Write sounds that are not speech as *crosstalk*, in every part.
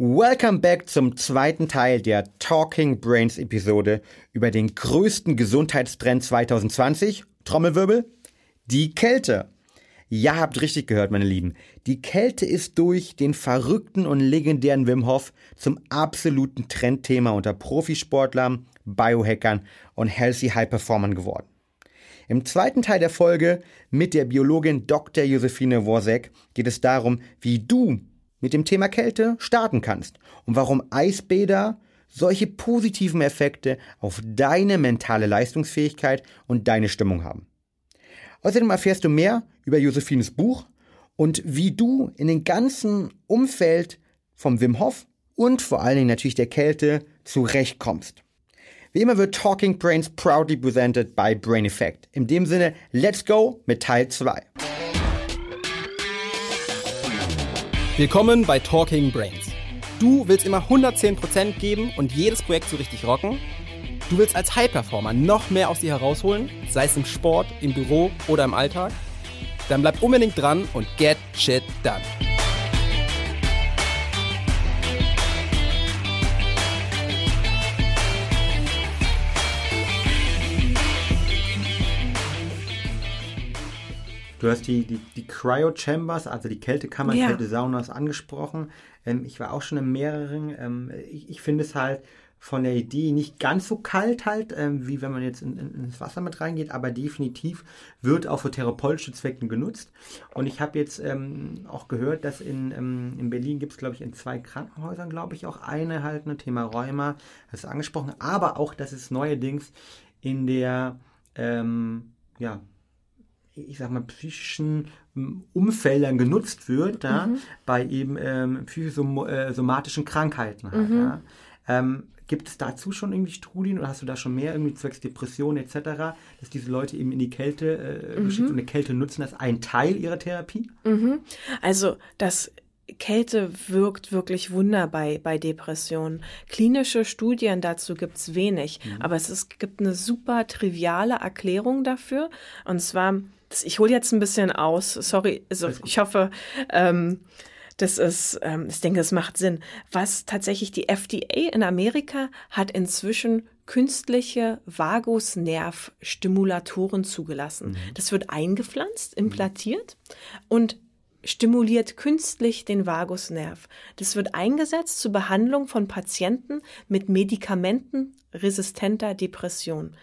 Welcome back zum zweiten Teil der Talking Brains Episode über den größten Gesundheitstrend 2020. Trommelwirbel. Die Kälte. Ja, habt richtig gehört, meine Lieben. Die Kälte ist durch den verrückten und legendären Wim Hof zum absoluten Trendthema unter Profisportlern, Biohackern und Healthy High Performern geworden. Im zweiten Teil der Folge mit der Biologin Dr. Josephine Worsek geht es darum, wie du mit dem Thema Kälte starten kannst und warum Eisbäder solche positiven Effekte auf deine mentale Leistungsfähigkeit und deine Stimmung haben. Außerdem erfährst du mehr über Josephines Buch und wie du in den ganzen Umfeld vom Wim Hof und vor allen Dingen natürlich der Kälte zurechtkommst. Wie immer wird Talking Brains proudly presented by Brain Effect. In dem Sinne, let's go mit Teil 2. Willkommen bei Talking Brains. Du willst immer 110% geben und jedes Projekt so richtig rocken? Du willst als High-Performer noch mehr aus dir herausholen, sei es im Sport, im Büro oder im Alltag? Dann bleib unbedingt dran und get shit done. Du hast die, die, die Cryo Chambers, also die Kältekammer, Ja. Kältesaunas angesprochen. Ähm, ich war auch schon in mehreren. Ähm, ich ich finde es halt von der Idee nicht ganz so kalt halt, ähm, wie wenn man jetzt in, in, ins Wasser mit reingeht, aber definitiv wird auch für therapeutische Zwecke genutzt. Und ich habe jetzt ähm, auch gehört, dass in, ähm, in Berlin gibt es, glaube ich, in zwei Krankenhäusern, glaube ich, auch eine halt, ein Thema Rheuma, das ist angesprochen, aber auch, dass es neuerdings in der, ähm, ja, ich sag mal, psychischen ähm, Umfeldern genutzt wird, ja, bei eben ähm, psychosomatischen Krankheiten. Halt, ja. ähm, gibt es dazu schon irgendwie Studien oder hast du da schon mehr irgendwie zwecks Depression etc., dass diese Leute eben in die Kälte äh, geschickt und eine Kälte nutzen als ein Teil ihrer Therapie? Also das Kälte wirkt wirklich Wunder bei, bei Depressionen. Klinische Studien dazu gibt's wenig, aber es ist, gibt eine super triviale Erklärung dafür. Und zwar, ich hole jetzt ein bisschen aus, sorry, also ich hoffe, ähm, das ist, ähm, ich denke, es macht Sinn. Was tatsächlich die FDA in Amerika hat inzwischen künstliche Vagusnervstimulatoren zugelassen. Das wird eingepflanzt, implantiert und stimuliert künstlich den Vagusnerv. Das wird eingesetzt zur Behandlung von Patienten mit medikamentenresistenter Depression.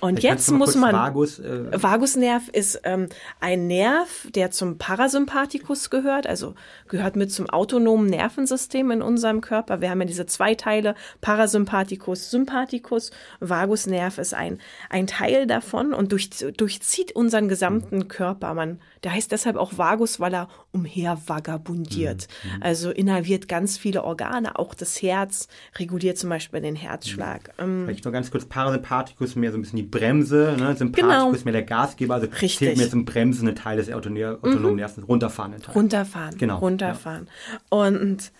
Und Vielleicht jetzt muss man Vagus, äh, Vagusnerv ist ähm, ein Nerv, der zum Parasympathikus gehört, also gehört mit zum autonomen Nervensystem in unserem Körper. Wir haben ja diese zwei Teile, Parasympathikus, Sympathikus. Vagusnerv ist ein, ein Teil davon und durch, durchzieht unseren gesamten Körper. Man, der heißt deshalb auch Vagus, weil er umher vagabundiert. Also innerviert ganz viele Organe, auch das Herz, reguliert zum Beispiel den Herzschlag. Ähm, Vielleicht nur ganz kurz, Parasympathikus mehr so ein bisschen die Bremse, ne? Sympathikus Genau. mehr der Gasgeber, also Richtig. zählt mehr zum bremsenden Teil des autonomen autonomen Nervens, runterfahrenden Teil. Runterfahren. Genau, Runterfahren. Und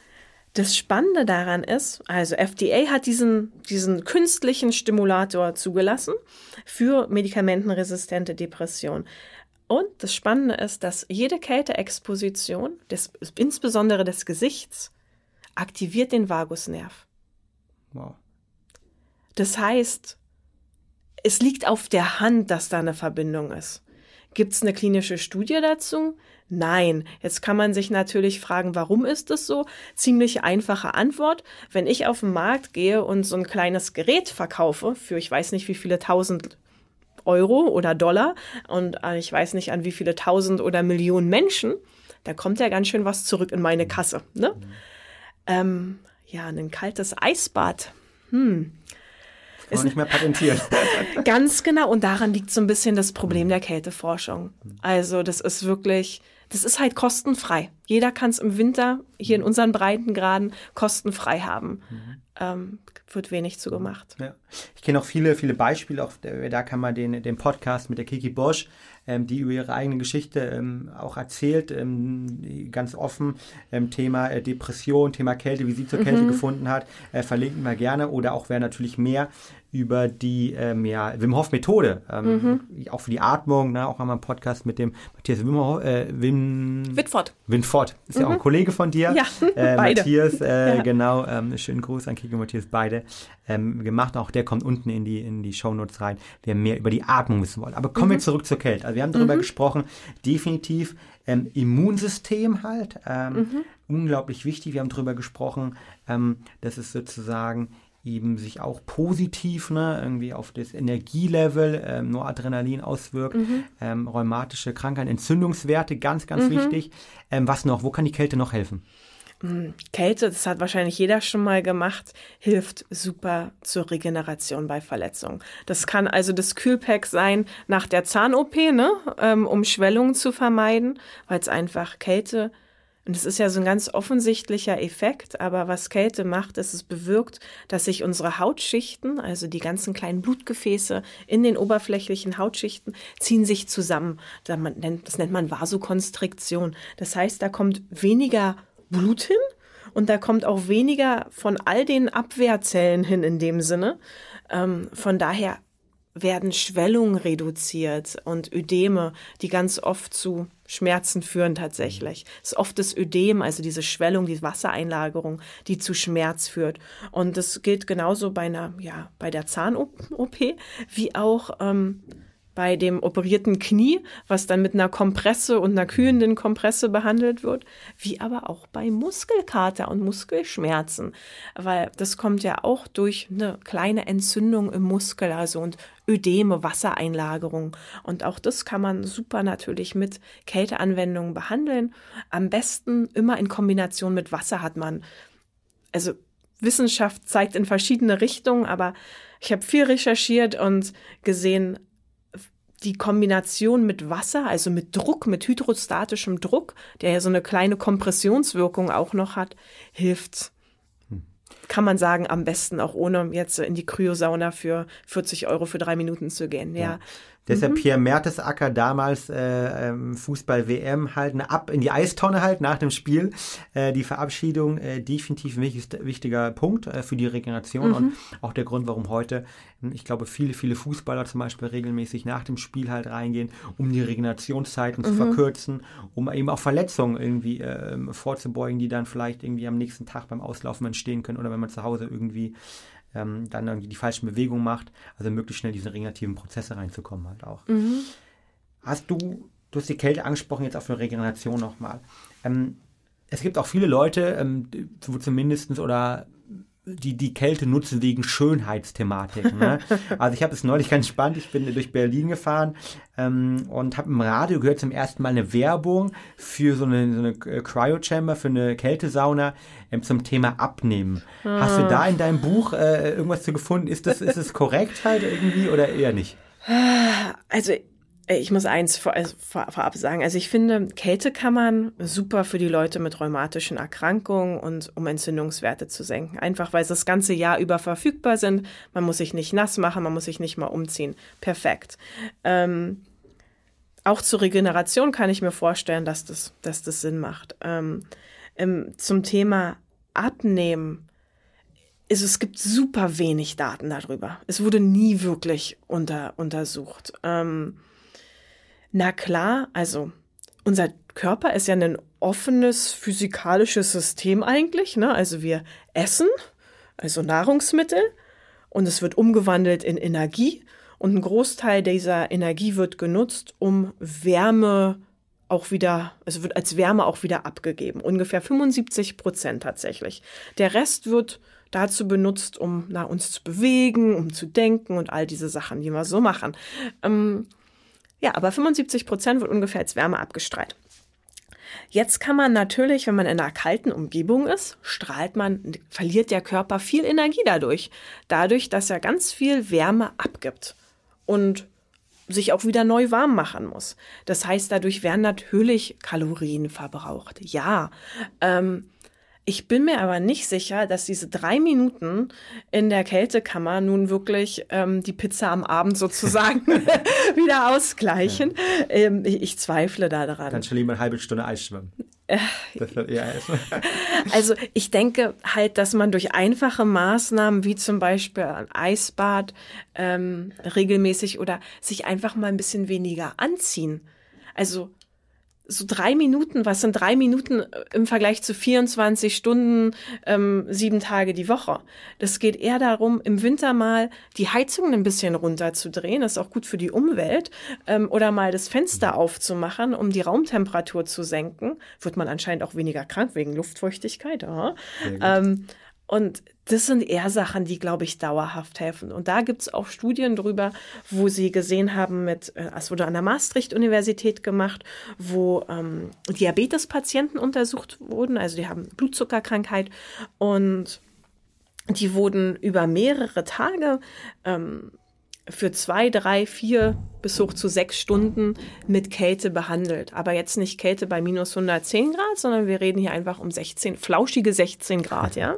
das Spannende daran ist, also FDA hat diesen, diesen künstlichen Stimulator zugelassen für medikamentenresistente Depression. Und das Spannende ist, dass jede Kälteexposition, des, insbesondere des Gesichts, aktiviert den Vagusnerv. Wow. Das heißt, es liegt auf der Hand, dass da eine Verbindung ist. Gibt es eine klinische Studie dazu? Nein. Jetzt kann man sich natürlich fragen, warum ist das so? Ziemlich einfache Antwort. Wenn ich auf den Markt gehe und so ein kleines Gerät verkaufe für ich weiß nicht wie viele tausend Euro oder Dollar und äh, ich weiß nicht an wie viele tausend oder Millionen Menschen, da kommt ja ganz schön was zurück in meine Kasse. Ne? Ähm, ja, ein kaltes Eisbad. Kann man nicht mehr patentieren. *laughs* Ganz genau. Und daran liegt so ein bisschen das Problem der Kälteforschung. Also das ist wirklich, das ist halt kostenfrei. Jeder kann es im Winter hier in unseren Breitengraden kostenfrei haben. Ähm, wird wenig zu gemacht. Ja. Ich kenne auch viele, viele Beispiele, auch da kann man den, den Podcast mit der Kiki Bosch, ähm, die über ihre eigene Geschichte ähm, auch erzählt, ähm, ganz offen, ähm, Thema äh, Depression, Thema Kälte, wie sie zur Kälte gefunden hat, äh, verlinken wir gerne oder auch wer natürlich mehr über die ähm, ja, Wim Hof Methode, ähm, mhm. auch für die Atmung, ne, auch einmal einen Podcast mit dem Matthias Wim, äh, Wim Wittfort. Winfort, ist mhm. ja auch ein mhm. Kollege von dir. Ja, äh, beide. Matthias, äh, ja. genau, ähm, schönen Gruß an Kiko Matthias, beide ähm, gemacht. Auch der kommt unten in die, in die Shownotes rein, wer mehr über die Atmung wissen wollen. Aber kommen mhm. wir zurück zur Kälte. Also wir haben darüber mhm. gesprochen, definitiv ähm, Immunsystem halt, ähm, mhm. unglaublich wichtig. Wir haben darüber gesprochen, ähm, dass es sozusagen eben sich auch positiv ne, irgendwie auf das Energielevel, ähm, nur Adrenalin auswirkt, mhm. ähm, rheumatische Krankheiten, Entzündungswerte, ganz, ganz mhm. wichtig. Ähm, was noch? Wo kann die Kälte noch helfen? Mm, Kälte, das hat wahrscheinlich jeder schon mal gemacht, hilft super zur Regeneration bei Verletzungen. Das kann also das Kühlpack sein nach der Zahn-OP, ne, ähm, um Schwellungen zu vermeiden, weil es einfach Kälte und es ist ja so ein ganz offensichtlicher Effekt, aber was Kälte macht, ist, es bewirkt, dass sich unsere Hautschichten, also die ganzen kleinen Blutgefäße in den oberflächlichen Hautschichten, ziehen sich zusammen. Das nennt man Vasokonstriktion. Das heißt, da kommt weniger Blut hin und da kommt auch weniger von all den Abwehrzellen hin in dem Sinne. Ähm, von daher werden Schwellungen reduziert und Ödeme, die ganz oft zu Schmerzen führen tatsächlich. Es ist oft das Ödem, also diese Schwellung, die Wassereinlagerung, die zu Schmerz führt. Und das gilt genauso bei einer, ja, bei der Zahn-OP, wie auch ähm, bei dem operierten Knie, was dann mit einer Kompresse und einer kühlenden Kompresse behandelt wird, wie aber auch bei Muskelkater und Muskelschmerzen, weil das kommt ja auch durch eine kleine Entzündung im Muskel, also und Ödeme, Wassereinlagerung. Und auch das kann man super natürlich mit Kälteanwendungen behandeln. Am besten immer in Kombination mit Wasser hat man, also Wissenschaft zeigt in verschiedene Richtungen, aber ich habe viel recherchiert und gesehen, die Kombination mit Wasser, also mit Druck, mit hydrostatischem Druck, der ja so eine kleine Kompressionswirkung auch noch hat, hilft. Hm. Kann man sagen, am besten auch ohne jetzt in die Kryosauna für 40 Euro für drei Minuten zu gehen. Ja. ja. Deshalb mhm. Pierre Mertesacker damals äh, ähm, Fußball-WM halt ne, ab in die Eistonne halt nach dem Spiel. Äh, die Verabschiedung äh, definitiv ein wichtig, wichtiger Punkt äh, für die Regeneration mhm. und auch der Grund, warum heute, hm, ich glaube, viele, viele Fußballer zum Beispiel regelmäßig nach dem Spiel halt reingehen, um die Regenerationszeiten mhm. zu verkürzen, um eben auch Verletzungen irgendwie äh, vorzubeugen, die dann vielleicht irgendwie am nächsten Tag beim Auslaufen entstehen können oder wenn man zu Hause irgendwie ähm, dann irgendwie die falschen Bewegungen macht, also möglichst schnell diese regenerativen Prozesse reinzukommen halt auch. Mhm. Hast du, du hast die Kälte angesprochen, jetzt auf eine Regeneration nochmal. Ähm, es gibt auch viele Leute, ähm, zumindest oder die die Kälte nutzen wegen Schönheitsthematiken. Ne? *laughs* Also ich habe es neulich ganz spannend, ich bin durch Berlin gefahren ähm, und habe im Radio gehört zum ersten Mal eine Werbung für so eine, so eine äh, Cryo-Chamber, für eine Kältesauna ähm, zum Thema Abnehmen. Ah. Hast du da ah. in deinem Buch äh, irgendwas zu gefunden? Ist das, ist es korrekt halt irgendwie oder eher nicht? Also ich muss eins vor, also vor, vorab sagen. Also ich finde, Kältekammern super für die Leute mit rheumatischen Erkrankungen und um Entzündungswerte zu senken. Einfach weil sie das ganze Jahr über verfügbar sind. Man muss sich nicht nass machen, man muss sich nicht mal umziehen. Perfekt. Ähm, auch zur Regeneration kann ich mir vorstellen, dass das, dass das Sinn macht. Ähm, zum Thema Abnehmen. Also es gibt super wenig Daten darüber. Es wurde nie wirklich unter, untersucht. Ähm, na klar, also unser Körper ist ja ein offenes physikalisches System eigentlich. Ne? Also wir essen, also Nahrungsmittel, und es wird umgewandelt in Energie. Und ein Großteil dieser Energie wird genutzt, um Wärme auch wieder, also wird als Wärme auch wieder abgegeben. Ungefähr 75 Prozent tatsächlich. Der Rest wird dazu benutzt, um na, uns zu bewegen, um zu denken und all diese Sachen, die wir so machen. Ähm, ja, aber 75 Prozent wird ungefähr als Wärme abgestrahlt. Jetzt kann man natürlich, wenn man in einer kalten Umgebung ist, strahlt man, verliert der Körper viel Energie dadurch. Dadurch, dass er ganz viel Wärme abgibt und sich auch wieder neu warm machen muss. Das heißt, dadurch werden natürlich Kalorien verbraucht. Ja, ähm, ich bin mir aber nicht sicher, dass diese drei Minuten in der Kältekammer nun wirklich ähm, die Pizza am Abend sozusagen *laughs* *laughs* wieder ausgleichen. Ja. Ähm, ich, ich, zweifle da daran. Dann schon lieber eine halbe Stunde Eis schwimmen. Erstmal. *laughs* Also ich denke halt, dass man durch einfache Maßnahmen wie zum Beispiel ein Eisbad ähm, regelmäßig oder sich einfach mal ein bisschen weniger anziehen. Also so drei Minuten, was sind drei Minuten äh, im Vergleich zu 24 Stunden, ähm, sieben Tage die Woche? Das geht eher darum, im Winter mal die Heizung ein bisschen runterzudrehen, das ist auch gut für die Umwelt, ähm, oder mal das Fenster aufzumachen, um die Raumtemperatur zu senken. Wird man anscheinend auch weniger krank wegen Luftfeuchtigkeit. Ähm, und das sind eher Sachen, die, glaube ich, dauerhaft helfen. Und da gibt es auch Studien drüber, wo sie gesehen haben, mit, äh, es wurde an der Maastricht-Universität gemacht, wo ähm, Diabetespatienten untersucht wurden, also die haben Blutzuckerkrankheit und die wurden über mehrere Tage ähm, für zwei, drei, vier bis hoch zu sechs Stunden mit Kälte behandelt. Aber jetzt nicht Kälte bei minus 110 Grad, sondern wir reden hier einfach um 16, flauschige 16 Grad, ja.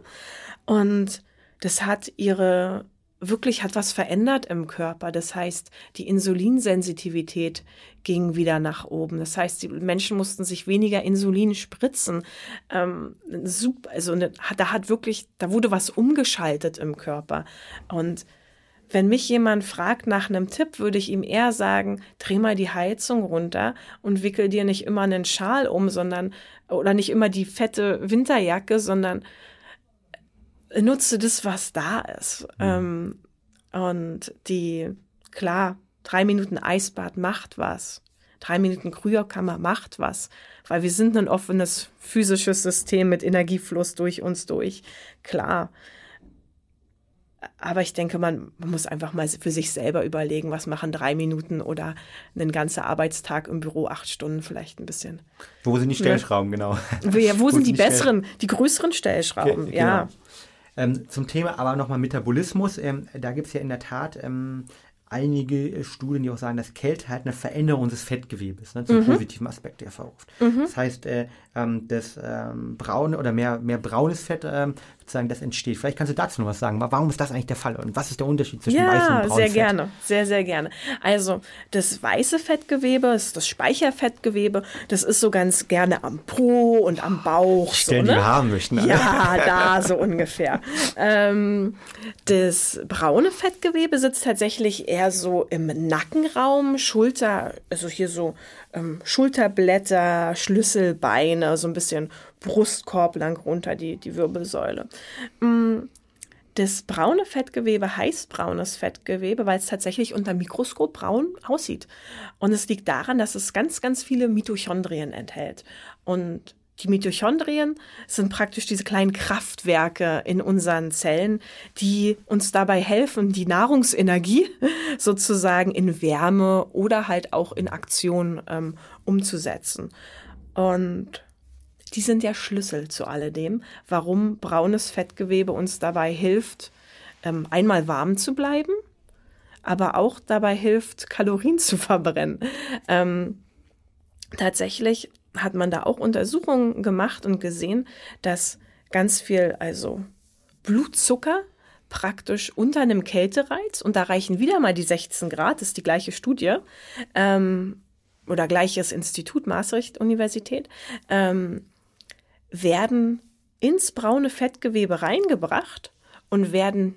Und das hat ihre, wirklich hat was verändert im Körper. Das heißt, die Insulinsensitivität ging wieder nach oben. Das heißt, die Menschen mussten sich weniger Insulin spritzen. Ähm, super, also ne, da hat wirklich, da wurde was umgeschaltet im Körper. Und wenn mich jemand fragt nach einem Tipp, würde ich ihm eher sagen, dreh mal die Heizung runter und wickel dir nicht immer einen Schal um, sondern, oder nicht immer die fette Winterjacke, sondern nutze das, was da ist. Mhm. Ähm, und die, klar, drei Minuten Eisbad macht was. Drei Minuten Kryokammer macht was, weil wir sind ein offenes physisches System mit Energiefluss durch uns durch. Klar. Aber ich denke, man, man muss einfach mal für sich selber überlegen, was machen drei Minuten oder einen ganzen Arbeitstag im Büro, acht Stunden vielleicht ein bisschen. Wo sind die Stellschrauben, ja. genau? Ja, wo, wo sind die, die besseren, die größeren Stellschrauben, Ge ja. Genau. Ähm, zum Thema aber nochmal Metabolismus. Ähm, da gibt es ja in der Tat ähm, einige äh, Studien, die auch sagen, dass Kälte halt eine Veränderung des Fettgewebes ne, zum mhm. positiven Aspekt hervorruft. Mhm. Das heißt, äh, ähm, das ähm, braune oder mehr, mehr braunes Fett ähm, sozusagen das entsteht. Vielleicht kannst du dazu noch was sagen. Warum ist das eigentlich der Fall und was ist der Unterschied zwischen ja, weißem und braunem Fett? Ja, sehr gerne, sehr, sehr gerne. Also das weiße Fettgewebe ist das Speicherfettgewebe. Das ist so ganz gerne am Po und am Bauch. Stellen, so, ne? die wir haben möchten. Alle. Ja, da so ungefähr. Ähm, das braune Fettgewebe sitzt tatsächlich eher so im Nackenraum, Schulter, also hier so ähm, Schulterblätter, Schlüsselbeine, so ein bisschen Brustkorb lang runter, die, die Wirbelsäule. Mm, das braune Fettgewebe heißt braunes Fettgewebe, weil es tatsächlich unter Mikroskop braun aussieht. Und es liegt daran, dass es ganz, ganz viele Mitochondrien enthält. Und die Mitochondrien sind praktisch diese kleinen Kraftwerke in unseren Zellen, die uns dabei helfen, die Nahrungsenergie *laughs* sozusagen in Wärme oder halt auch in Aktion ähm, umzusetzen. Und die sind der Schlüssel zu alledem, warum braunes Fettgewebe uns dabei hilft, ähm, einmal warm zu bleiben, aber auch dabei hilft, Kalorien *laughs* zu verbrennen. Ähm, tatsächlich hat man da auch Untersuchungen gemacht und gesehen, dass ganz viel, also Blutzucker praktisch unter einem Kältereiz, und da reichen wieder mal die 16 Grad, das ist die gleiche Studie, ähm, oder gleiches Institut, Maastricht-Universität, ähm, werden ins braune Fettgewebe reingebracht und werden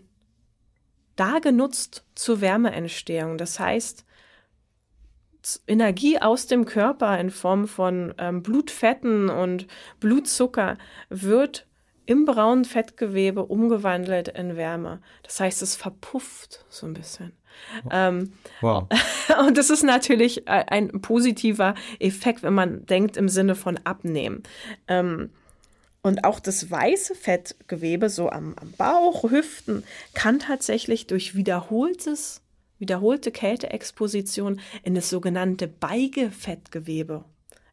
da genutzt zur Wärmeentstehung. Das heißt, Energie aus dem Körper in Form von ähm, Blutfetten und Blutzucker wird im braunen Fettgewebe umgewandelt in Wärme. Das heißt, es verpufft so ein bisschen. Ähm, wow. *laughs* Und das ist natürlich ein positiver Effekt, wenn man denkt im Sinne von abnehmen. Ähm, und auch das weiße Fettgewebe, so am, am Bauch, Hüften, kann tatsächlich durch wiederholtes wiederholte Kälteexposition in das sogenannte Beigefettgewebe,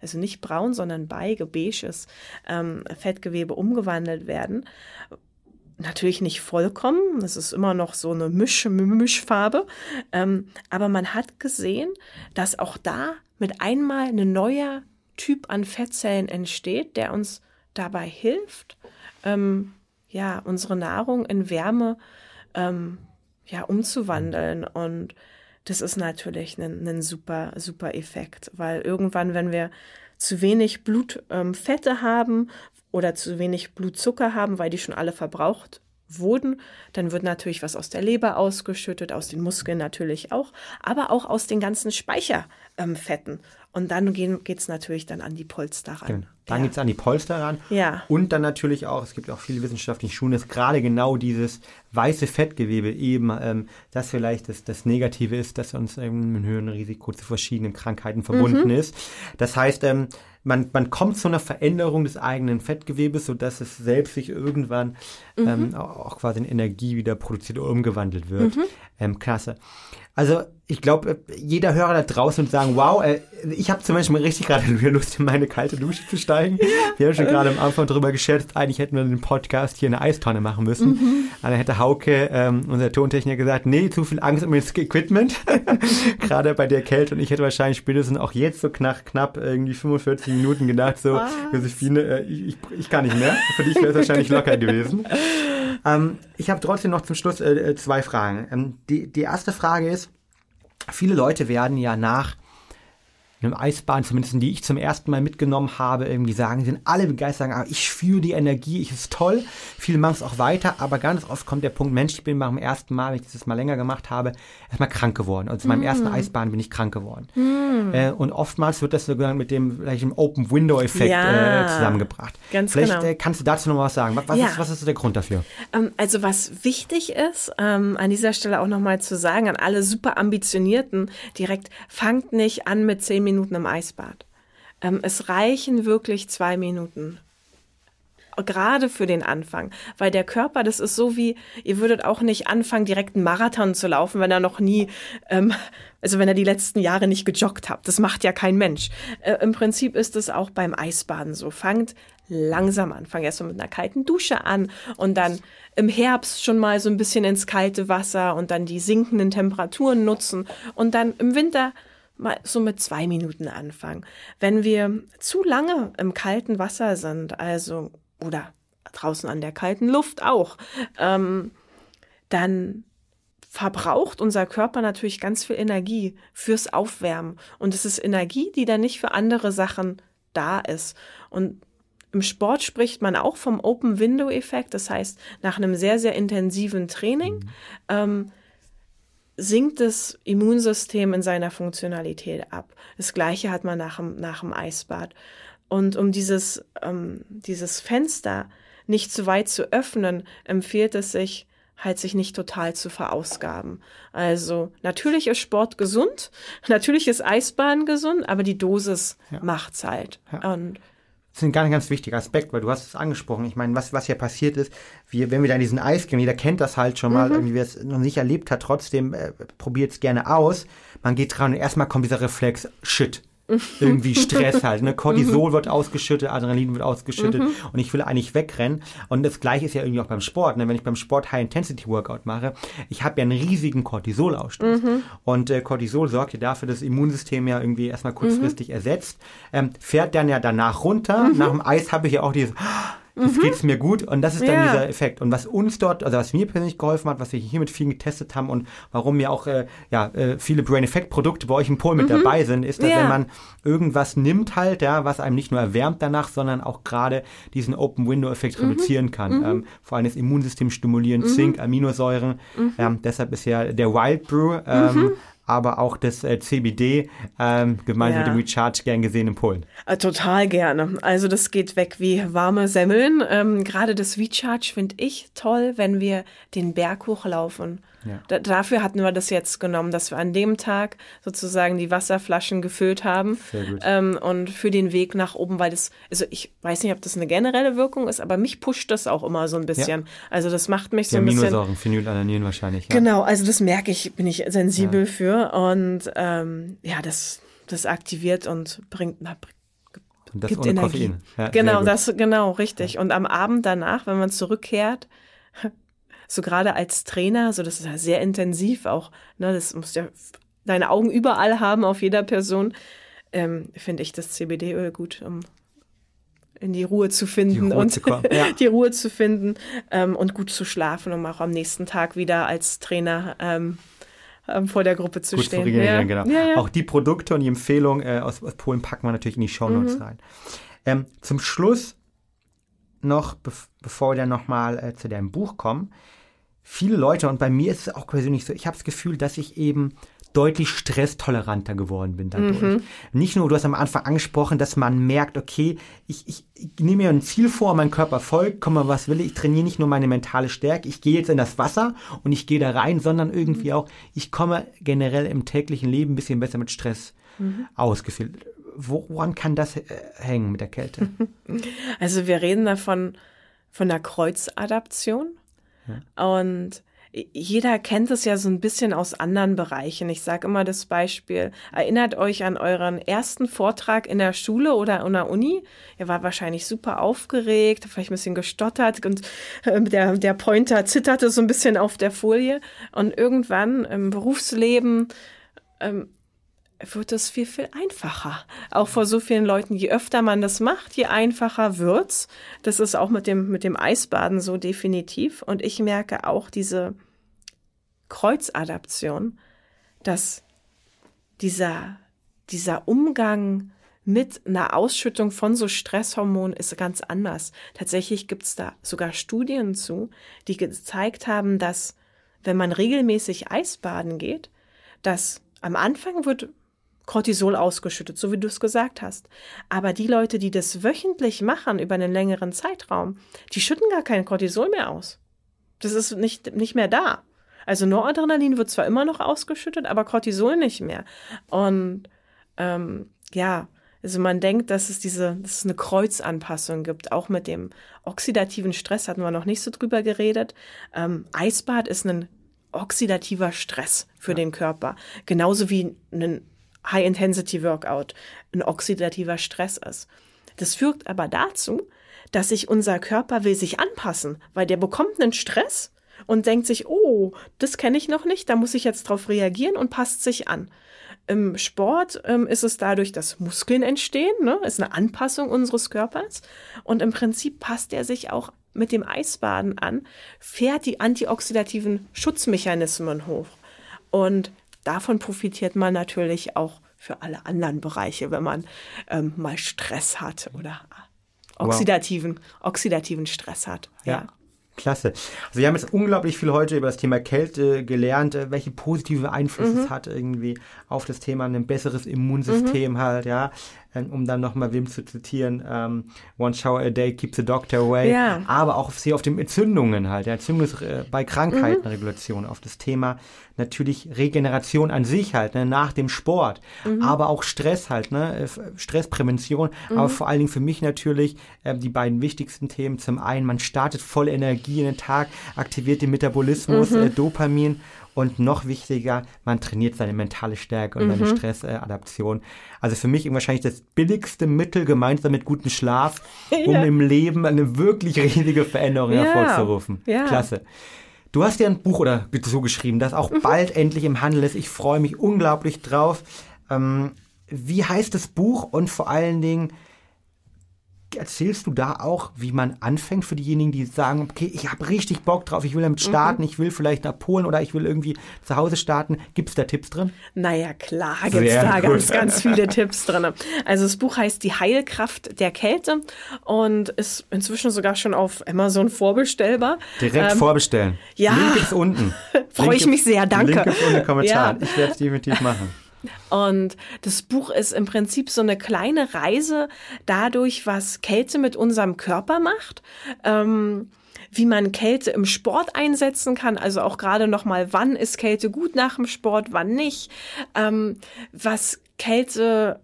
also nicht braun, sondern beige, beiges ähm, Fettgewebe umgewandelt werden. Natürlich nicht vollkommen, das ist immer noch so eine Misch, Mischfarbe, ähm, aber man hat gesehen, dass auch da mit einmal ein neuer Typ an Fettzellen entsteht, der uns dabei hilft, ähm, ja, unsere Nahrung in Wärme ähm, ja, umzuwandeln. Und das ist natürlich ein, ein super, super Effekt, weil irgendwann, wenn wir zu wenig Blutfette ähm, haben oder zu wenig Blutzucker haben, weil die schon alle verbraucht wurden, dann wird natürlich was aus der Leber ausgeschüttet, aus den Muskeln natürlich auch, aber auch aus den ganzen Speicherfetten. Ähm, und dann geht es natürlich dann an die Polster ran. Genau. Dann ja. geht es an die Polster ran. Ja. Und dann natürlich auch, es gibt auch viele wissenschaftliche Schulen, dass gerade genau dieses weiße Fettgewebe eben, ähm, das vielleicht das, das Negative ist, dass uns ähm, ein höheres Risiko zu verschiedenen Krankheiten verbunden mhm. ist. Das heißt, ähm, man, man kommt zu einer Veränderung des eigenen Fettgewebes, sodass es selbst sich irgendwann mhm. ähm, auch quasi in Energie wieder produziert oder umgewandelt wird. Mhm. Ähm, klasse. Also ich glaube, jeder Hörer da draußen und sagen, wow, äh, ich habe zum Beispiel richtig gerade *laughs* Lust, in meine kalte Dusche zu steigen. Wir haben schon gerade am Anfang darüber geschätzt, eigentlich hätten wir den Podcast hier in eine Eistonne machen müssen. Mhm. Dann hätte Hauke, ähm, unser Tontechniker, gesagt, nee, zu viel Angst um das Equipment. *laughs* gerade bei der Kälte. Und ich hätte wahrscheinlich spätestens auch jetzt so knapp, knapp irgendwie 45 Minuten gedacht, so? Josephine, äh, ich, ich kann nicht mehr. Für dich wäre es wahrscheinlich locker gewesen. *laughs* Ähm, ich habe trotzdem noch zum Schluss äh, äh, zwei Fragen. Ähm, die, die erste Frage ist, viele Leute werden ja nach einem Eisbahn, zumindest die ich zum ersten Mal mitgenommen habe, irgendwie sagen, sind alle begeistert, sagen, ah, ich fühle die Energie, ich ist toll. Viele machen es auch weiter, aber ganz oft kommt der Punkt, Mensch, ich bin beim ersten Mal, wenn ich dieses mal länger gemacht habe, erstmal krank geworden. Also mm. meinem ersten Eisbahn bin ich krank geworden. Mm. Äh, und oftmals wird das sogar mit dem vielleicht dem Open Window Effekt ja, äh, zusammengebracht. Ganz vielleicht genau. äh, kannst du dazu noch was sagen. Was, was, ja. ist, was ist der Grund dafür? Ähm, also was wichtig ist, ähm, an dieser Stelle auch nochmal zu sagen, an alle super ambitionierten, direkt fangt nicht an mit zehn Minuten im Eisbad. Ähm, es reichen wirklich zwei Minuten. Gerade für den Anfang, weil der Körper, das ist so wie, ihr würdet auch nicht anfangen, direkt einen Marathon zu laufen, wenn er noch nie, ähm, also wenn er die letzten Jahre nicht gejoggt habt. Das macht ja kein Mensch. Äh, Im Prinzip ist es auch beim Eisbaden so. Fangt langsam an. Fangt erst mal mit einer kalten Dusche an und dann im Herbst schon mal so ein bisschen ins kalte Wasser und dann die sinkenden Temperaturen nutzen und dann im Winter mal so mit zwei Minuten anfangen. Wenn wir zu lange im kalten Wasser sind, also oder draußen an der kalten Luft auch, ähm, dann verbraucht unser Körper natürlich ganz viel Energie fürs Aufwärmen. Und es ist Energie, die dann nicht für andere Sachen da ist. Und im Sport spricht man auch vom Open Window Effekt. Das heißt, nach einem sehr, sehr intensiven Training mhm. ähm, sinkt das Immunsystem in seiner Funktionalität ab. Das gleiche hat man nach dem, nach dem Eisbad. Und um dieses, ähm, dieses Fenster nicht zu weit zu öffnen, empfiehlt es sich, halt sich nicht total zu verausgaben. Also natürlich ist Sport gesund, *laughs* natürlich ist Eisbahn gesund, aber die Dosis ja. macht's halt. Ja. Und das ist ein ganz, ganz wichtiger Aspekt, weil du hast es angesprochen. Ich meine, was, was hier passiert ist, wir, wenn wir da in diesen Eis gehen, jeder kennt das halt schon mal, mhm. irgendwie wer es noch nicht erlebt hat, trotzdem äh, probiert es gerne aus. Man geht dran und erstmal kommt dieser Reflex, shit, *laughs* irgendwie Stress halt. Ne? Cortisol wird ausgeschüttet, Adrenalin wird ausgeschüttet mhm. und ich will eigentlich wegrennen. Und das gleiche ist ja irgendwie auch beim Sport. Ne? Wenn ich beim Sport High-Intensity-Workout mache, ich habe ja einen riesigen Cortisolausstoß. Mhm. Und äh, Cortisol sorgt ja dafür, dass das Immunsystem ja irgendwie erstmal kurzfristig mhm. ersetzt, ähm, fährt dann ja danach runter. Nach dem Eis habe ich ja auch dieses jetzt mhm. geht's mir gut und das ist dann ja. dieser Effekt. Und was uns dort, also was mir persönlich geholfen hat, was wir hier mit vielen getestet haben und warum mir auch äh, ja, äh, viele Brain Effect Produkte bei euch im Pol mit mhm. dabei sind, ist, dass ja. wenn man irgendwas nimmt halt, ja, was einem nicht nur erwärmt danach, sondern auch gerade diesen Open Window Effekt mhm. reduzieren kann. Mhm. Ähm, vor allem das Immunsystem stimulieren, mhm. Zink, Aminosäuren. Ähm, deshalb ist ja der Wild Brew ähm, aber auch das äh, CBD ähm, gemeinsam ja. mit dem Recharge gern gesehen in Polen. Äh, total gerne. Also das geht weg wie warme Semmeln. Ähm, Gerade das Recharge finde ich toll, wenn wir den Berg hochlaufen. Ja. Da, dafür hatten wir das jetzt genommen, dass wir an dem Tag sozusagen die Wasserflaschen gefüllt haben ähm, und für den Weg nach oben, weil das, also ich weiß nicht, ob das eine generelle Wirkung ist, aber mich pusht das auch immer so ein bisschen. Ja. Also das macht mich so ein bisschen. Aminosäuren, Phenylalanin wahrscheinlich. Ja. Genau, also das merke ich, bin ich sensibel für und ähm, ja, das, das aktiviert und bringt, na, und das gibt Energie. Koffein. Ja, genau, das genau richtig. Und am Abend danach, wenn man zurückkehrt, so gerade als Trainer, so das ist ja sehr intensiv auch, ne, das musst ja deine Augen überall haben auf jeder Person, ähm, finde ich das CBD-Öl gut, um in die Ruhe zu finden Ruhe und zu *laughs* ja. die Ruhe zu finden ähm, und gut zu schlafen, um auch am nächsten Tag wieder als Trainer ähm, ähm, vor der Gruppe zu Gut stehen. zu ja. genau. Ja. Auch die Produkte und die Empfehlung äh, aus, aus Polen packen wir natürlich in die Shownotes Mhm. rein. Ähm, zum Schluss noch, bef bevor wir dann nochmal äh, zu deinem Buch kommen, viele Leute, und bei mir ist es auch persönlich so, ich habe das Gefühl, dass ich eben deutlich stresstoleranter geworden bin dadurch. Mhm. Nicht nur, du hast am Anfang angesprochen, dass man merkt, okay, ich, ich, ich nehme mir ein Ziel vor, mein Körper folgt, komm mal, was will ich, ich trainiere nicht nur meine mentale Stärke, ich gehe jetzt in das Wasser und ich gehe da rein, sondern irgendwie auch, ich komme generell im täglichen Leben ein bisschen besser mit Stress ausgefüllt. Woran kann das äh, hängen mit der Kälte? *laughs* Also wir reden davon von der Kreuzadaption. Und jeder kennt es ja so ein bisschen aus anderen Bereichen. Ich sage immer das Beispiel, erinnert euch an euren ersten Vortrag in der Schule oder in der Uni. Ihr wart wahrscheinlich super aufgeregt, vielleicht ein bisschen gestottert und äh, der, der Pointer zitterte so ein bisschen auf der Folie. Und irgendwann im Berufsleben ähm, wird es viel, viel einfacher. Auch vor so vielen Leuten, je öfter man das macht, je einfacher wird's. Das ist auch mit dem, mit dem Eisbaden so definitiv. Und ich merke auch diese Kreuzadaption, dass dieser, dieser Umgang mit einer Ausschüttung von so Stresshormonen ist ganz anders. Tatsächlich gibt's da sogar Studien zu, die gezeigt haben, dass wenn man regelmäßig Eisbaden geht, dass am Anfang wird Cortisol ausgeschüttet, so wie du es gesagt hast. Aber die Leute, die das wöchentlich machen über einen längeren Zeitraum, die schütten gar kein Cortisol mehr aus. Das ist nicht, nicht mehr da. Also Noradrenalin wird zwar immer noch ausgeschüttet, aber Cortisol nicht mehr. Und ähm, ja, also man denkt, dass es diese, dass es eine Kreuzanpassung gibt. Auch mit dem oxidativen Stress hatten wir noch nicht so drüber geredet. Ähm, Eisbad ist ein oxidativer Stress für den Körper. Genauso wie ein High-Intensity-Workout ein oxidativer Stress ist. Das führt aber dazu, dass sich unser Körper will sich anpassen, weil der bekommt einen Stress und denkt sich, oh, das kenne ich noch nicht, da muss ich jetzt drauf reagieren und passt sich an. Im Sport ähm, ist es dadurch, dass Muskeln entstehen, ne? ist eine Anpassung unseres Körpers und im Prinzip passt er sich auch mit dem Eisbaden an, fährt die antioxidativen Schutzmechanismen hoch und davon profitiert man natürlich auch für alle anderen Bereiche, wenn man ähm, mal Stress hat oder oxidativen, oxidativen Stress hat. Ja. ja. Klasse. Also wir haben jetzt unglaublich viel heute über das Thema Kälte gelernt, äh, welche positive Einflüsse Mhm. es hat irgendwie auf das Thema ein besseres Immunsystem Mhm. halt, ja. Ähm, Um dann nochmal Wim zu zitieren, ähm, one shower a day keeps the doctor away. Ja. Aber auch sehr auf dem Entzündungen halt, ja, Entzündungs äh, bei Mhm. Krankheitenregulation, auf das Thema natürlich Regeneration an sich halt, ne, nach dem Sport, Mhm. aber auch Stress halt, ne, äh, Stressprävention, Mhm. aber vor allen Dingen für mich natürlich äh, die beiden wichtigsten Themen. Zum einen, man startet voll Energie in den Tag, aktiviert den Metabolismus, Mhm. äh, Dopamin und noch wichtiger, man trainiert seine mentale Stärke und Mhm. seine Stressadaption. Also für mich wahrscheinlich das billigste Mittel gemeinsam mit gutem Schlaf, *laughs* um Ja. im Leben eine wirklich riesige Veränderung *laughs* Ja. hervorzurufen. Ja. Klasse. Du hast ja ein Buch oder so geschrieben, das Mhm. auch bald endlich im Handel ist. Ich freue mich unglaublich drauf. Ähm, wie heißt das Buch und vor allen Dingen, erzählst du da auch, wie man anfängt für diejenigen, die sagen, okay, ich habe richtig Bock drauf, ich will damit starten, ich will vielleicht nach Polen oder ich will irgendwie zu Hause starten. Gibt es da Tipps drin? Naja, klar gibt's Sehr da gut. ganz, ganz viele Tipps drin. Also das Buch heißt Die Heilkraft der Kälte und ist inzwischen sogar schon auf Amazon vorbestellbar. Direkt Ähm, vorbestellen. ja. Link ist unten. *laughs* Freu Link ich mich sehr, danke. Link ist unten in den Kommentaren. Ja. Ich werde es definitiv *laughs* machen. Und das Buch ist im Prinzip so eine kleine Reise dadurch, was Kälte mit unserem Körper macht. Ähm, wie man Kälte im Sport einsetzen kann, also auch gerade nochmal, wann ist Kälte gut nach dem Sport, wann nicht, ähm, was Kälte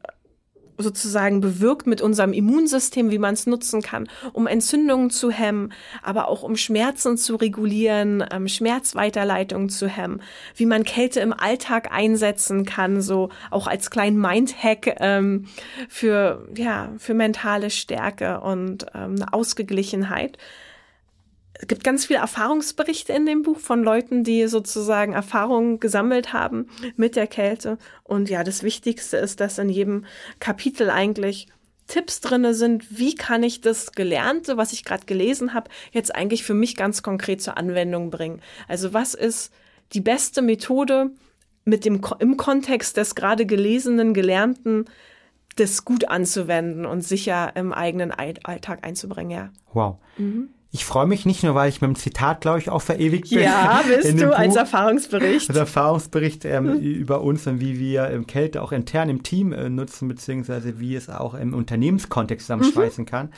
sozusagen bewirkt mit unserem Immunsystem, wie man es nutzen kann, um Entzündungen zu hemmen, aber auch um Schmerzen zu regulieren, ähm, Schmerzweiterleitung zu hemmen, wie man Kälte im Alltag einsetzen kann, so auch als kleinen Mindhack ähm, für ja für mentale Stärke und ähm, Ausgeglichenheit. Es gibt ganz viele Erfahrungsberichte in dem Buch von Leuten, die sozusagen Erfahrungen gesammelt haben mit der Kälte. Und ja, das Wichtigste ist, dass in jedem Kapitel eigentlich Tipps drinne sind, wie kann ich das Gelernte, was ich gerade gelesen habe, jetzt eigentlich für mich ganz konkret zur Anwendung bringen. Also was ist die beste Methode, mit dem, im Kontext des gerade gelesenen, gelernten, das gut anzuwenden und sicher im eigenen Alltag einzubringen, ja. Wow. Mhm. Ich freue mich nicht nur, weil ich mit dem Zitat, glaube ich, auch verewigt bin. Ja, *laughs* bist du, Buch, als Erfahrungsbericht. Als Erfahrungsbericht ähm, mhm. über uns und wie wir ähm, Kälte auch intern im Team äh, nutzen, beziehungsweise wie es auch im Unternehmenskontext zusammenschweißen mhm. kann.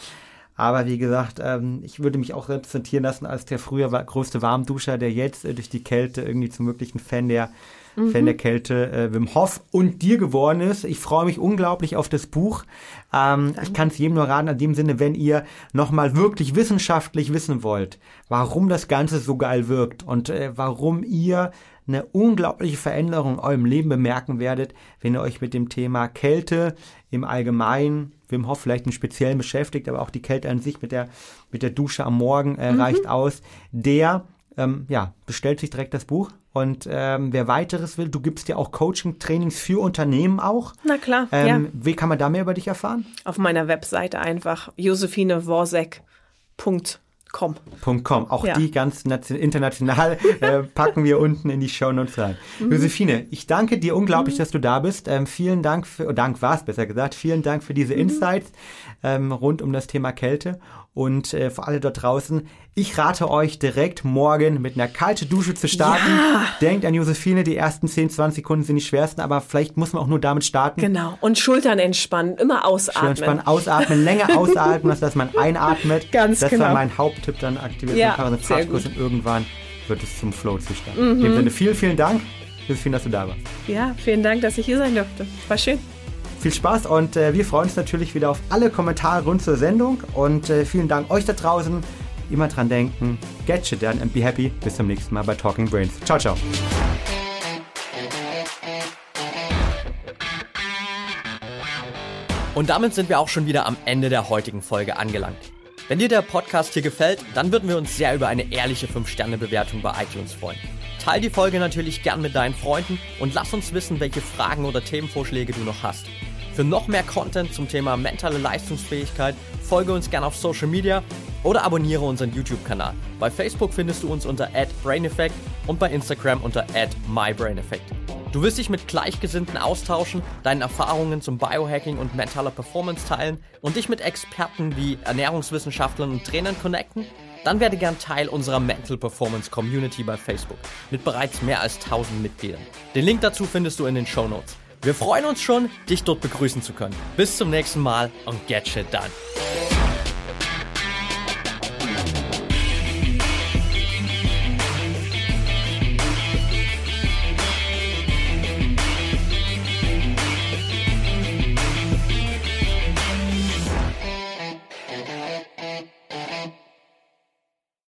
Aber wie gesagt, ähm, ich würde mich auch repräsentieren lassen als der früher größte Warmduscher, der jetzt äh, durch die Kälte irgendwie zum möglichen Fan der mhm. Fan der Kälte, äh, Wim Hof und dir geworden ist. Ich freue mich unglaublich auf das Buch. Ähm, ich kann es jedem nur raten, in dem Sinne, wenn ihr nochmal wirklich wissenschaftlich wissen wollt, warum das Ganze so geil wirkt und äh, warum ihr eine unglaubliche Veränderung in eurem Leben bemerken werdet, wenn ihr euch mit dem Thema Kälte im Allgemeinen, Wim Hof vielleicht im Speziellen beschäftigt, aber auch die Kälte an sich mit der, mit der Dusche am Morgen äh, mhm. reicht aus. Der ähm, ja, bestellt sich direkt das Buch. Und ähm, wer weiteres will, du gibst ja auch Coaching-Trainings für Unternehmen auch. Na klar, ähm, ja. Wie kann man da mehr über dich erfahren? Auf meiner Webseite einfach josephineworsek.com. .com. Auch ja. die ganz international *laughs* äh, packen wir unten in die Show Notes rein. Mhm. Josephine, ich danke dir unglaublich, mhm. dass du da bist. Ähm, vielen Dank für, Dank war es besser gesagt, vielen Dank für diese mhm. Insights ähm, rund um das Thema Kälte. Und äh, für alle dort draußen, ich rate euch direkt morgen mit einer kalten Dusche zu starten. Ja. Denkt an Josephine, die ersten 10, 20 Sekunden sind die schwersten, aber vielleicht muss man auch nur damit starten. Genau. Und Schultern entspannen, immer ausatmen. Schultern entspannen, ausatmen, länger *laughs* ausatmen, dass man einatmet. Ganz das genau. war mein Haupttipp, dann aktiviert ja, man Fahrtkurs und irgendwann wird es zum Flow-Zustand. Mhm. In dem Sinne, vielen, vielen Dank. Josephine, dass du da warst. Ja, vielen Dank, dass ich hier sein durfte. War schön viel Spaß und äh, wir freuen uns natürlich wieder auf alle Kommentare rund zur Sendung und äh, vielen Dank euch da draußen. Immer dran denken, get shit done and be happy. Bis zum nächsten Mal bei Talking Brains. Ciao, ciao. Und damit sind wir auch schon wieder am Ende der heutigen Folge angelangt. Wenn dir der Podcast hier gefällt, dann würden wir uns sehr über eine ehrliche 5-Sterne-Bewertung bei iTunes freuen. Teil die Folge natürlich gern mit deinen Freunden und lass uns wissen, welche Fragen oder Themenvorschläge du noch hast. Für noch mehr Content zum Thema mentale Leistungsfähigkeit folge uns gerne auf Social Media oder abonniere unseren YouTube-Kanal. Bei Facebook findest du uns unter @braineffect und bei Instagram unter @mybraineffect. Du wirst dich mit Gleichgesinnten austauschen, deine Erfahrungen zum Biohacking und mentaler Performance teilen und dich mit Experten wie Ernährungswissenschaftlern und Trainern connecten? Dann werde gern Teil unserer Mental Performance Community bei Facebook mit bereits mehr als 1000 Mitgliedern. Den Link dazu findest du in den Show Notes. Wir freuen uns schon, dich dort begrüßen zu können. Bis zum nächsten Mal und get shit done.